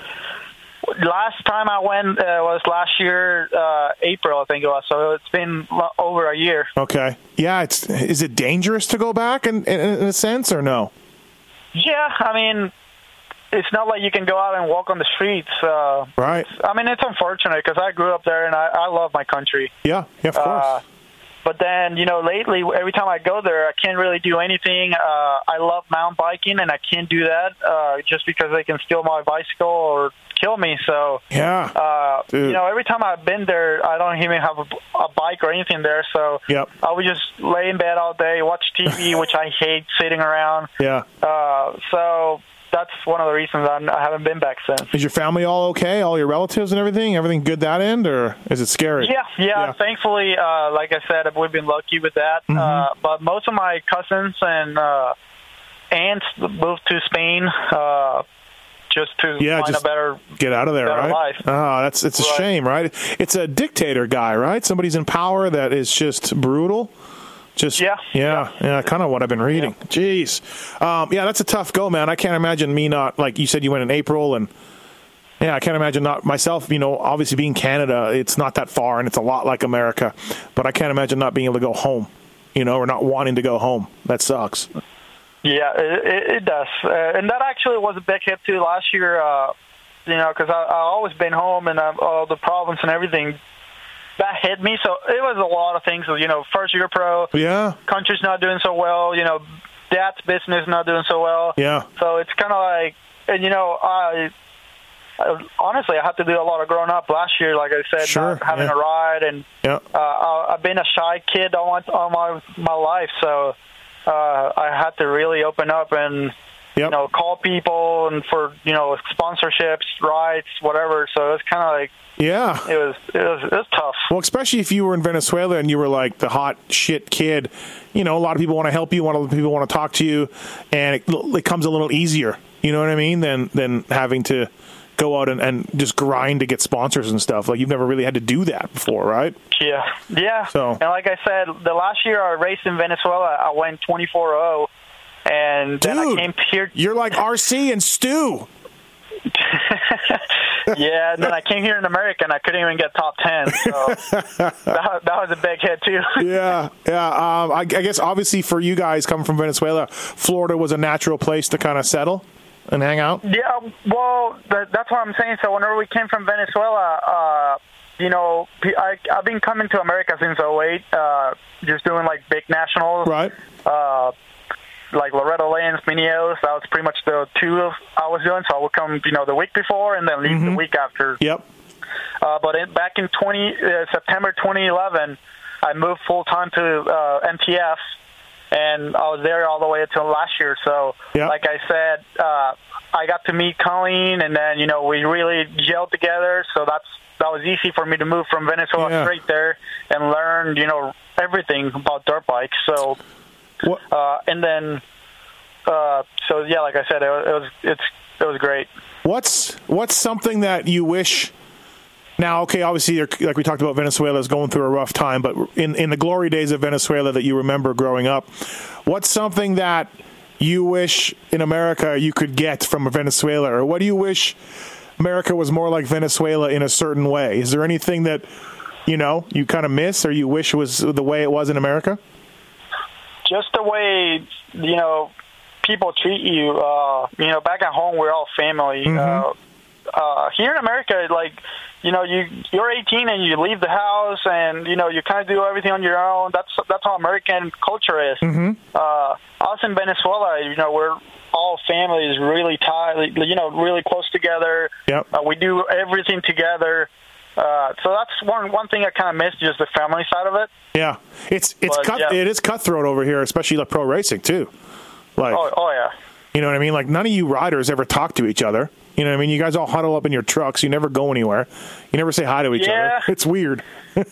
last time I went uh, was last year, uh, April, I think it was. So it's been over a year. Okay. Yeah, it's is it dangerous to go back in, in, in a sense or no? Yeah, I mean, it's not like you can go out and walk on the streets. Uh, Right. I mean, it's unfortunate because I grew up there and I, I love my country. Yeah. Yeah. Of course. Uh, but then, you know, lately, every time I go there, I can't really do anything. Uh, I love mountain biking, and I can't do that uh, just because they can steal my bicycle or kill me. So, yeah. uh, Dude. you know, every time I've been there, I don't even have a, a bike or anything there. So, Yep. I would just lay in bed all day, watch TV, which I hate sitting around. yeah. Uh, so that's one of the reasons I'm, I haven't been back since. Is your family all okay? All your relatives and everything? Everything good that end, or is it scary? Yeah, yeah. Yeah. Thankfully, uh, like I said, we've been lucky with that. Mm-hmm. Uh, but most of my cousins and uh, aunts moved to Spain uh, just to Yeah, find just a better. Get out of there, right? life. Oh, that's it's a Right. shame, right? It's a dictator guy, right? Somebody's in power that is just brutal. Just Yeah. yeah, yeah, kind of what I've been reading. Jeez, um, yeah, that's a tough go, man. I can't imagine me not like you said. You went in April, and Yeah, I can't imagine not myself. You know, obviously being Canada, it's not that far, and it's a lot like America. But I can't imagine not being able to go home. You know, or not wanting to go home. That sucks. Yeah, it, it, does, uh, and that actually was a big hit too last year. Uh, you know, because I, I always been home and uh, all the problems and everything that hit me. So it was a lot of things. You know, first year pro. Yeah. Country's not doing so well. You know, dad's business not doing so well. Yeah. So it's kind of like, and you know, I. Honestly, I had to do a lot of growing up last year. Like I said, Sure, not having yeah. a ride, and Yeah. uh, I- I've been a shy kid all my all my my life. So uh, I had to really open up and Yep. you know call people and for you know sponsorships, rides, whatever. So it was kind of like Yeah. it was it was it was tough. Well, especially if you were in Venezuela and you were like the hot shit kid, you know, a lot of people want to help you, a lot of people want to talk to you, and it, it comes a little easier. You know what I mean? Than than having to go out and, and just grind to get sponsors and stuff. Like you've never really had to do that before, right? Yeah, yeah. So- and like I said, the last year I raced in Venezuela, I went 24-0, and then I came here. You're like RC and Stu. yeah, and then I came here in America, and I couldn't even get top ten. So that, that was a big hit too. Yeah, yeah. Um, I, I guess obviously for you guys coming from Venezuela, Florida was a natural place to kind of settle and hang out. Yeah, well, that, that's what I'm saying. So whenever we came from Venezuela, uh, you know, I, I've been coming to America since '08, uh, just doing like big nationals, Right. uh, like Loretta Lynn's, Mini O's. That was pretty much the two of I was doing. So I would come, you know, the week before and then leave the week after. Yep. Uh, but in, back in 20 uh, September 2011, I moved full time to uh, MTF, and I was there all the way until last year. So, Yeah. like I said, uh, I got to meet Colleen, and then you know we really gelled together. So that's that was easy for me to move from Venezuela Yeah. straight there and learn, you know, everything about dirt bikes. So, uh, and then, uh, so yeah, like I said, it, was- it was it's it was great. What's what's something that you wish? Now, okay, obviously, you're, like we talked about, Venezuela is going through a rough time. But in in the glory days of Venezuela that you remember growing up, what's something that you wish in America you could get from Venezuela, or what do you wish America was more like Venezuela in a certain way? Is there anything that you know you kind of miss, or you wish was the way it was in America? Just the way you know people treat you. Uh, you know, back at home we're all family. Uh, uh, here in America, like you know, you you're 18 and you leave the house and you know you kind of do everything on your own. That's that's how American culture is. Uh, us in Venezuela, you know, we're all families really tight. You know, really close together. Yep. Uh, we do everything together. Uh, so that's one one thing I kind of miss, just the family side of it. Yeah, it's it's But, cut, yeah. it is cutthroat over here, especially like pro racing too. Like, Oh, oh yeah. You know what I mean? Like none of you riders ever talk to each other. You know what I mean? You guys all huddle up in your trucks. You never go anywhere. You never say hi to each Yeah. other. It's weird.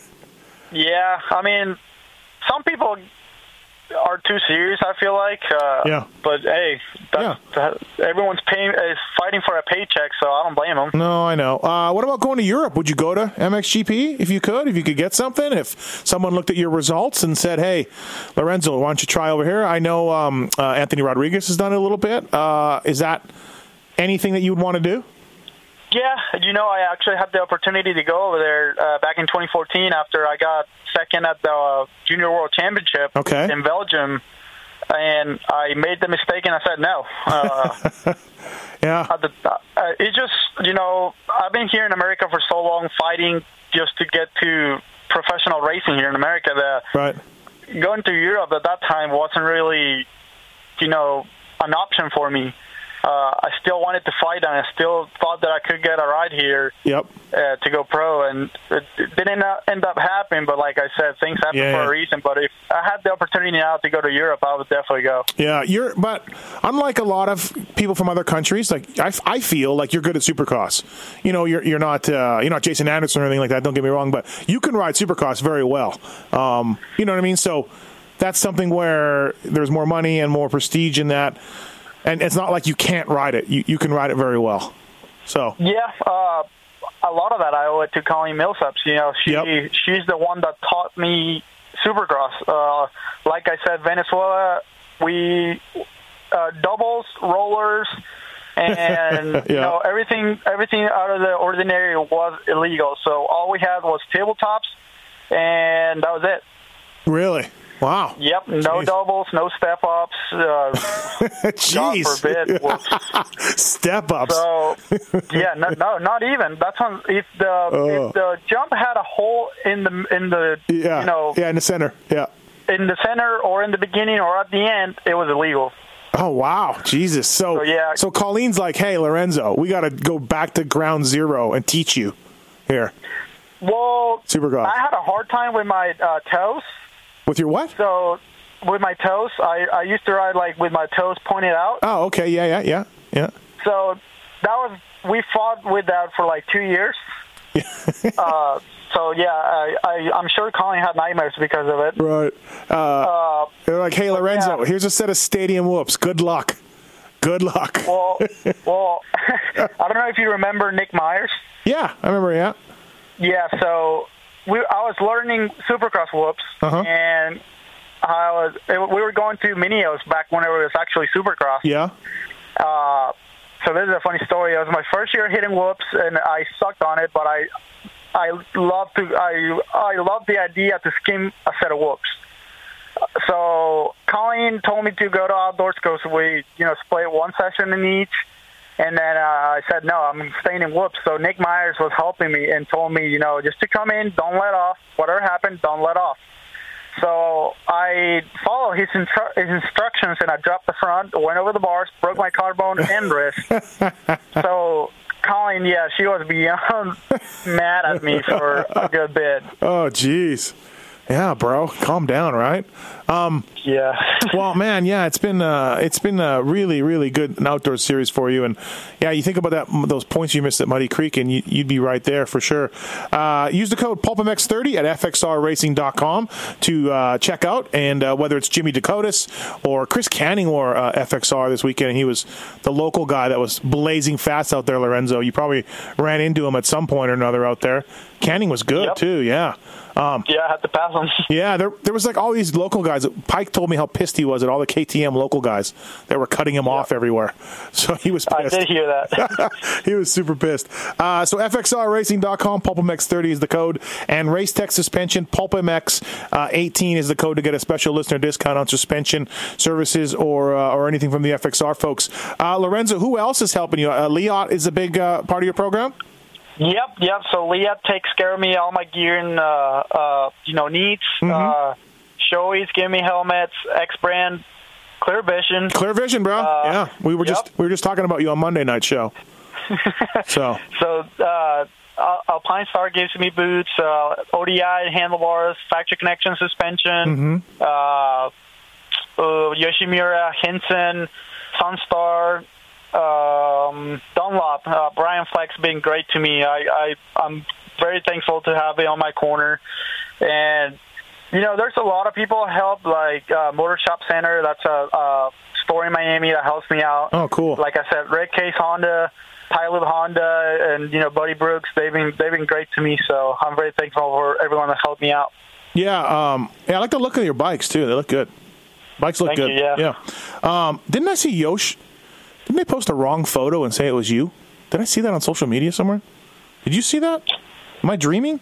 Yeah, I mean, some people are too serious. I feel like. Uh, Yeah. But hey, that's, that, everyone's paying is fighting for a paycheck, so I don't blame them. No, I know. Uh, what about going to Europe? Would you go to MXGP if you could? If you could get something? If someone looked at your results and said, "Hey, Lorenzo, why don't you try over here?" I know um, uh, Anthony Rodriguez has done it a little bit. Uh, is that anything that you would want to do? Yeah, you know, I actually had the opportunity to go over there uh, back in 2014 after I got second at the uh, Junior World Championship Okay. in Belgium, and I made the mistake and I said no. Uh, Yeah. the, uh, it just you know I've been here in America for so long fighting just to get to professional racing here in America that Right. going to Europe at that time wasn't really you know an option for me. Uh, I still wanted to fight and I still thought that I could get a ride here Yep. uh, to go pro, and it, it didn't uh, end up happening. But like I said, things happen Yeah, for yeah. a reason. But if I had the opportunity now to go to Europe, I would definitely go. Yeah, you're. But unlike a lot of people from other countries, like I, I feel like you're good at Supercross. You know, you're you're not uh, you're not Jason Anderson or anything like that. Don't get me wrong, but you can ride Supercross very well. Um, you know what I mean? So that's something where there's more money and more prestige in that, and it's not like you can't ride it. You you can ride it very well. So Yeah, uh, a lot of that I owe it to Colleen Millsaps. You know, she Yep. she's the one that taught me Supercross. Uh, like I said, Venezuela, we uh, doubles, rollers, and Yeah. you know everything everything out of the ordinary was illegal. So all we had was tabletops, and that was it. Really? Wow. Yep, no Jeez. doubles, no step ups. Uh, God Jeez. forbid. whoops. Step ups. So yeah, no, no, not even. That's on if the Oh. if the jump had a hole in the in the yeah. you know yeah, in the center. Yeah. in the center or in the beginning or at the end, it was illegal. Oh wow, Jesus! So, So, yeah. so Colleen's like, "Hey, Lorenzo, we got to go back to ground zero and teach you here Well, Supercross. I had a hard time with my uh, toes. With your what? So with my toes, I I used to ride like with my toes pointed out. Oh, okay, yeah, yeah, yeah, yeah. So that was we fought with that for like two years. uh, so yeah, I, I I'm sure Colin had nightmares because of it. Right. Uh, Uh, they're like, "Hey, Lorenzo, yeah. here's a set of stadium whoops. Good luck. Good luck." well, well, I don't know if you remember Nick Myers. yeah, I remember. Yeah. Yeah, so we I was learning Supercross whoops, Uh-huh. and I was we were going to Mini O's back when it was actually Supercross. Yeah. Uh, so this is a funny story. It was my first year hitting whoops, and I sucked on it, but I I love to I I love the idea to skim a set of whoops. So Colleen told me to go to outdoors because we you know split one session in each, and then uh, I said no, I'm staying in whoops. So Nick Myers was helping me and told me you know just to come in, don't let off. Whatever happened, don't let off. So I followed his, instru- his instructions and I dropped the front, went over the bars, broke my collarbone and wrist. so Colleen, yeah, she was beyond mad at me for a good bit. Oh, jeez. Yeah, bro, calm down, right? Um, Yeah. well, man, yeah, it's been uh, it's been a really, really good outdoor series for you, and yeah, you think about that those points you missed at Muddy Creek, and you, you'd be right there for sure. Uh, use the code PulpMX30 at FXRRacing.com to uh, check out, and uh, whether it's Jimmy Decotis or Chris Canning or uh, FXR this weekend, he was the local guy that was blazing fast out there. Lorenzo, you probably ran into him at some point or another out there. Canning was good Yep. too, yeah. Um, yeah, I had to pass him. yeah, there there was like all these local guys. Peick told me how pissed he was at all the KTM local guys that were cutting him off everywhere. So he was pissed. I did hear that. he was super pissed. Uh, so FXRRacing.com, PulpMX30 is the code, and Race Tech Suspension, PulpMX uh, 18 is the code to get a special listener discount on suspension services or uh, or anything from the FXR folks. Uh, Lorenzo, who else is helping you? Uh, Leatt is a big uh, part of your program. Yep, yep. So Leatt takes care of me, all my gear and uh, uh, you know needs. Uh, Shoei's giving me helmets. X brand, Clear Vision. Clear Vision, bro. Uh, yeah, we were just we were just talking about you on Monday night show. so So uh, Alpine Star gives me boots. Uh, ODI handlebars, factory connection suspension. Uh, uh, Yoshimura, Hinson, Sunstar. Um, Dunlop, uh, Brian Flex been great to me. I, I I'm very thankful to have him on my corner, and you know, there's a lot of people help, like uh, Motor Shop Center. That's a, a store in Miami that helps me out. Oh, cool. Like I said, Red Case Honda, Pilot Honda, and you know, Buddy Brooks. They've been they've been great to me. So I'm very thankful for everyone that helped me out. Yeah, um, yeah, I like the look of your bikes too. They look good. Bikes look Thank good. you, yeah. yeah. Um, didn't I see Yosh? Didn't they post a wrong photo and say it was you? Did I see that on social media somewhere? Did you see that? Am I dreaming?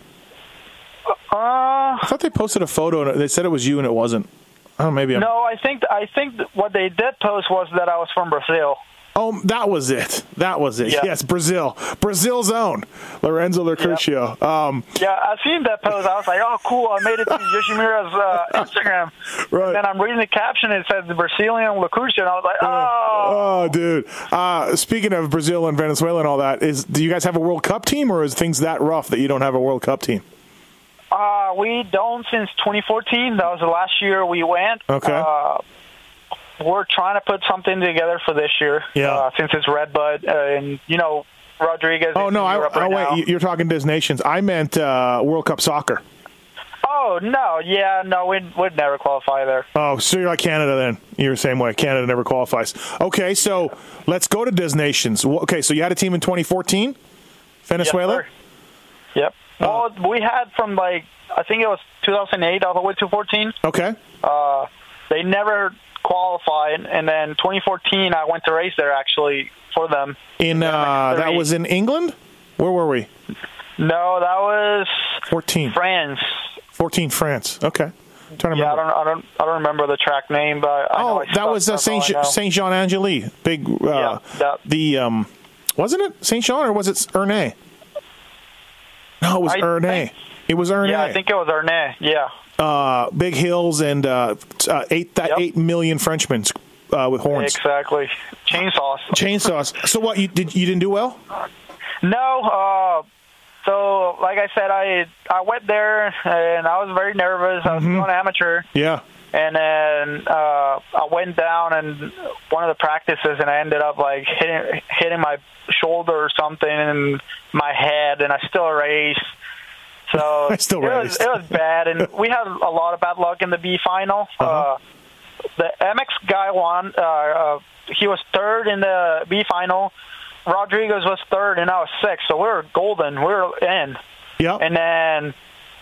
Uh, I thought they posted a photo and they said it was you and it wasn't. Oh. Maybe I'm. no, I think I think what they did post was that I was from Brazil. Oh, that was it. That was it. Yes, Brazil, Brazil's own Lorenzo Locurcio. Um, Yeah, I seen that post. I was like, oh, cool. I made it to Yoshimura's uh, Instagram. Right. And then I'm reading the caption. It says Brazilian Lacusha, and I was like, oh. Oh, dude. Uh, speaking of Brazil and Venezuela and all that, is do you guys have a World Cup team, or is things that rough that you don't have a World Cup team? Uh, we don't since 2014. That was the last year we went. Okay. Uh, we're trying to put something together for this year. Yeah. Uh, since it's Redbud, uh, and you know Rodriguez. Oh no, I, Europe oh wait, now. you- you're talking Des Nations. I meant uh, World Cup soccer. Oh no, yeah, no, we'd we'd never qualify there. Oh, so you're like Canada then? You're the same way. Canada never qualifies. Okay, so let's go to Des Nations. Okay, so you had a team in 2014, Venezuela. Yep. Oh. Well, we had from like I think it was 2008 all the way to 14. okay, Uh, they never qualified. And then 2014, I went to race there actually for them. In uh, that was in England. Where were we? No, that was 14. France. 14 France. Okay. I'm trying to Yeah, I don't, I don't, I don't remember the track name, but I know oh, that was uh, Saint. Saint Jean Angeli. Big. Uh, Yeah, that- the um, wasn't it Saint Jean or was it Ernée? No, it was I Ernée. think- It was Ernée. Yeah, I think it was Ernest. Yeah. Uh, big hills and uh, uh, eight that Yep. eight million Frenchmen uh, with horns, Exactly. Chainsaws. chainsaws. So what? You did? You didn't do well? No, uh, so like I said, I I went there and I was very nervous. I was Mm-hmm. going amateur, Yeah. and then uh, I went down and one of the practices, and I ended up like hitting hitting my shoulder or something in my head, and I still raced. So it was it was bad, and we had a lot of bad luck in the B final. Uh-huh. Uh, the MX guy won. Uh, uh, he was third in the B final. Rodriguez was third, and I was sixth. So we were golden. We were in. Yep. And then,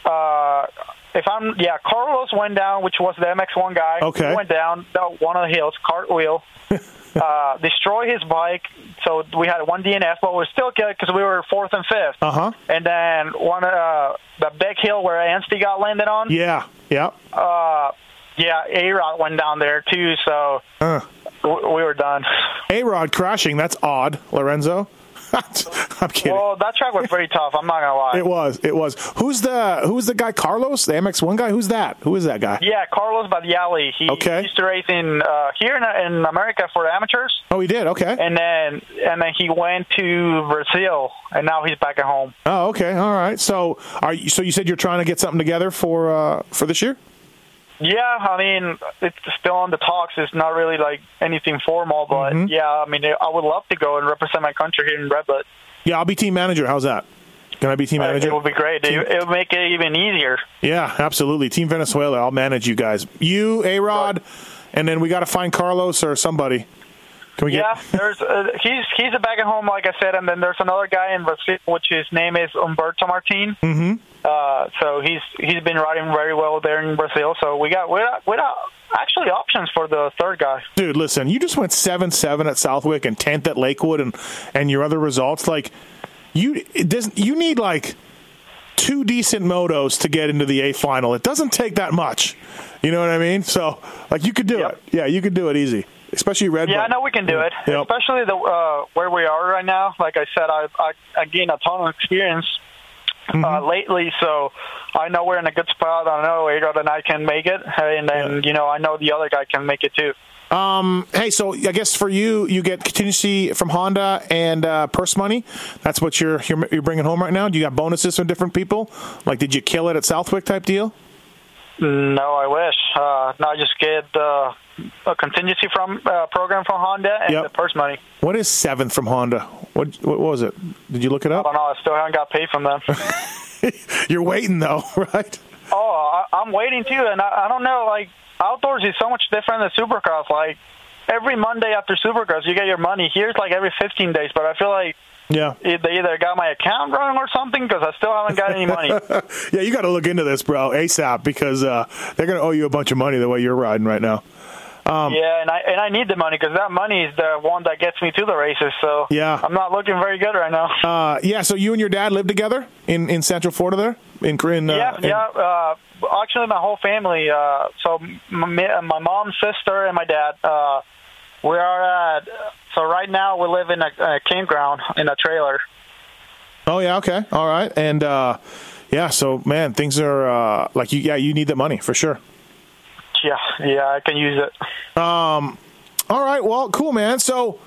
uh, if I'm yeah, Carlos went down, which was the MX1 guy. Okay. He went down down one of the hills, cartwheel, uh, destroy his bike. So we had one DNF, but we were still good because we were fourth and fifth. uh huh. And then one uh, the big hill where Anstey got landed on. Yeah. Yeah. Uh, yeah, A Rod went down there too. So Uh. w- we were done. A Rod crashing. That's odd, Lorenzo. I'm kidding. Well, that track was pretty tough. I'm not gonna lie. it was. It was. Who's the Who's the guy? Carlos, the MX1 guy. Who's that? Who is that guy? Yeah, Carlos Badiali. He Okay. used to race in uh, here in, in America for amateurs, Oh, he did. Okay. and then and then he went to Brazil, and now he's back at home. Oh, okay. All right. So, are you, so you said you're trying to get something together for uh, for this year? Yeah, I mean it's still on the talks. It's not really like anything formal, but Mm-hmm. yeah, I mean I would love to go and represent my country here in Redwood. Yeah, I'll be team manager. How's that? Can I be team manager? It would be great. It, it would make it even easier. Yeah, absolutely. Team Venezuela. I'll manage you guys. You, A Rod, and then we got to find Carlos or somebody. Can we get? Yeah, there's uh, he's he's back at home, like I said, and then there's another guy in Brazil, which his name is Umberto Martin. Mm-hmm. Uh, so he's he's been riding very well there in Brazil. So we got we got, we got actually options for the third guy. Dude, listen. You just went seven seven at Southwick and tenth at Lakewood, and and your other results. Like you, it doesn't. You need like two decent motos to get into the A final. It doesn't take that much. You know what I mean? So like you could do Yep. it. Yeah, you could do it easy. Especially Red. Yeah. I know we can do it, Yep. especially the uh, where we are right now. Like I said, I I, I gained a ton of experience. Mm-hmm. Uh, lately, so I know we're in a good spot. I know Adrian and I can make it, and then you know I know the other guy can make it too. Hey, so I guess for you, you get contingency from Honda and uh, purse money. That's what you're, you're you're bringing home right now. Do you got bonuses from different people? Like, did you kill it at Southwick type deal? No, I wish. Uh, no, I just get uh, a contingency from uh, program from Honda and Yep. the purse money. What is seventh from Honda? What what was it? Did you look it up? I up? don't know. I still haven't got paid from them. You're waiting though, right? oh, I, I'm waiting too, and I, I don't know. Like outdoors is so much different than Supercross. Like every Monday after Supercross, you get your money. Here's like every 15 days, but I feel like Yeah, they either got my account wrong or something because I still haven't got any money. yeah. You got to look into this, bro, ASAP, because uh, they're gonna owe you a bunch of money the way you're riding right now. Yeah, and I and I need the money because that money is the one that gets me to the races. So Yeah. I'm not looking very good right now. Uh, yeah. So you and your dad live together in, in Central Florida, there in in uh, yeah, in- yeah. Uh, actually, my whole family. Uh, so my, my mom, sister, and my dad. Uh, we are at. So right now we live in a, a campground in a trailer. Oh yeah, okay, all right, and uh, yeah. So man, things are uh, like you. Yeah, you need the money for sure. Yeah, yeah, I can use it. Um, All right, well, cool, man. So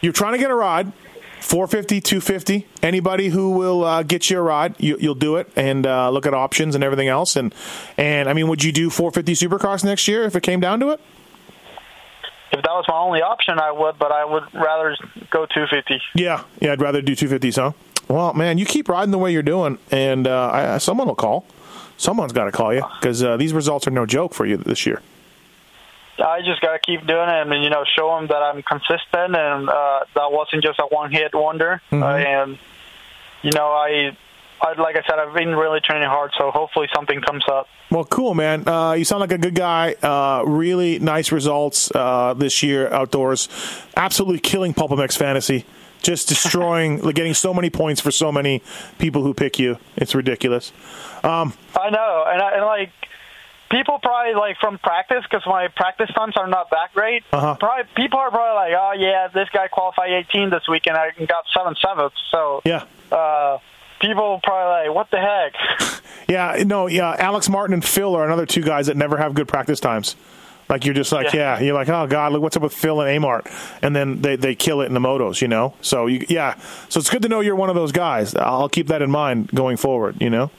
you're trying to get a ride. 450, 250. Anybody who will uh, get you a ride, you, you'll do it and uh, look at options and everything else. And and I mean, would you do 450 Supercross next year if it came down to it? If that was my only option, I would, but I would rather go 250. Yeah, yeah. I'd rather do 250s, huh? Well, man, you keep riding the way you're doing, and uh, I, someone will call. Someone's got to call you because uh, these results are no joke for you this year. I just gotta keep doing it, and you know, show them that I'm consistent, and uh, that wasn't just a one-hit wonder. Uh, and you know, I I, like I said, I've been really training hard, so hopefully something comes up. Well, cool, man. Uh, you sound like a good guy. Uh, really nice results uh, this year outdoors. Absolutely killing PulpMX fantasy. Just destroying, like, getting so many points for so many people who pick you. It's ridiculous. Um, I know, and, I, and like people probably like from practice because my practice times are not that great. Uh-huh. Probably people are probably like, oh yeah, this guy qualified 18 this weekend I got seven sevenths. So yeah. Uh, people probably like, what the heck? Yeah, no, yeah. Alex Martin and Phil are another two guys that never have good practice times. Like you're just like, yeah, Yeah. you're like, oh god, look what's up with Phil and Amart, and then they, they kill it in the motos, you know. So you, yeah, so it's good to know you're one of those guys. I'll keep that in mind going forward, you know.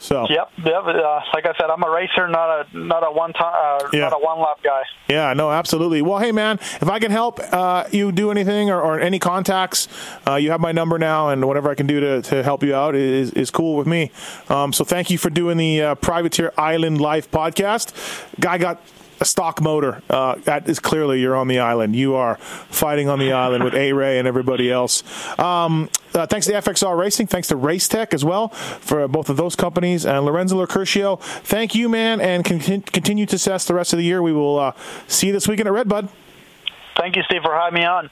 So Yep, yep. Uh, like I said, I'm a racer, not a not a one time, uh, Yeah. not a one lap guy. Yeah, no, absolutely. Well, hey, man, if I can help uh, you do anything or, or any contacts, uh, you have my number now, and whatever I can do to, to help you out is, is cool with me. Um, so thank you for doing the uh, Privateer Island Life podcast. Guy got a stock motor. Uh, that is clearly you're on the island. You are fighting on the island with A Ray and everybody else. Um, uh, thanks to FXR Racing. Thanks to Race Tech as well for both of those companies. And Lorenzo Locurcio, thank you, man, and con- continue to success the rest of the year. We will uh, see you this weekend at Redbud. Thank you, Steve, for having me on.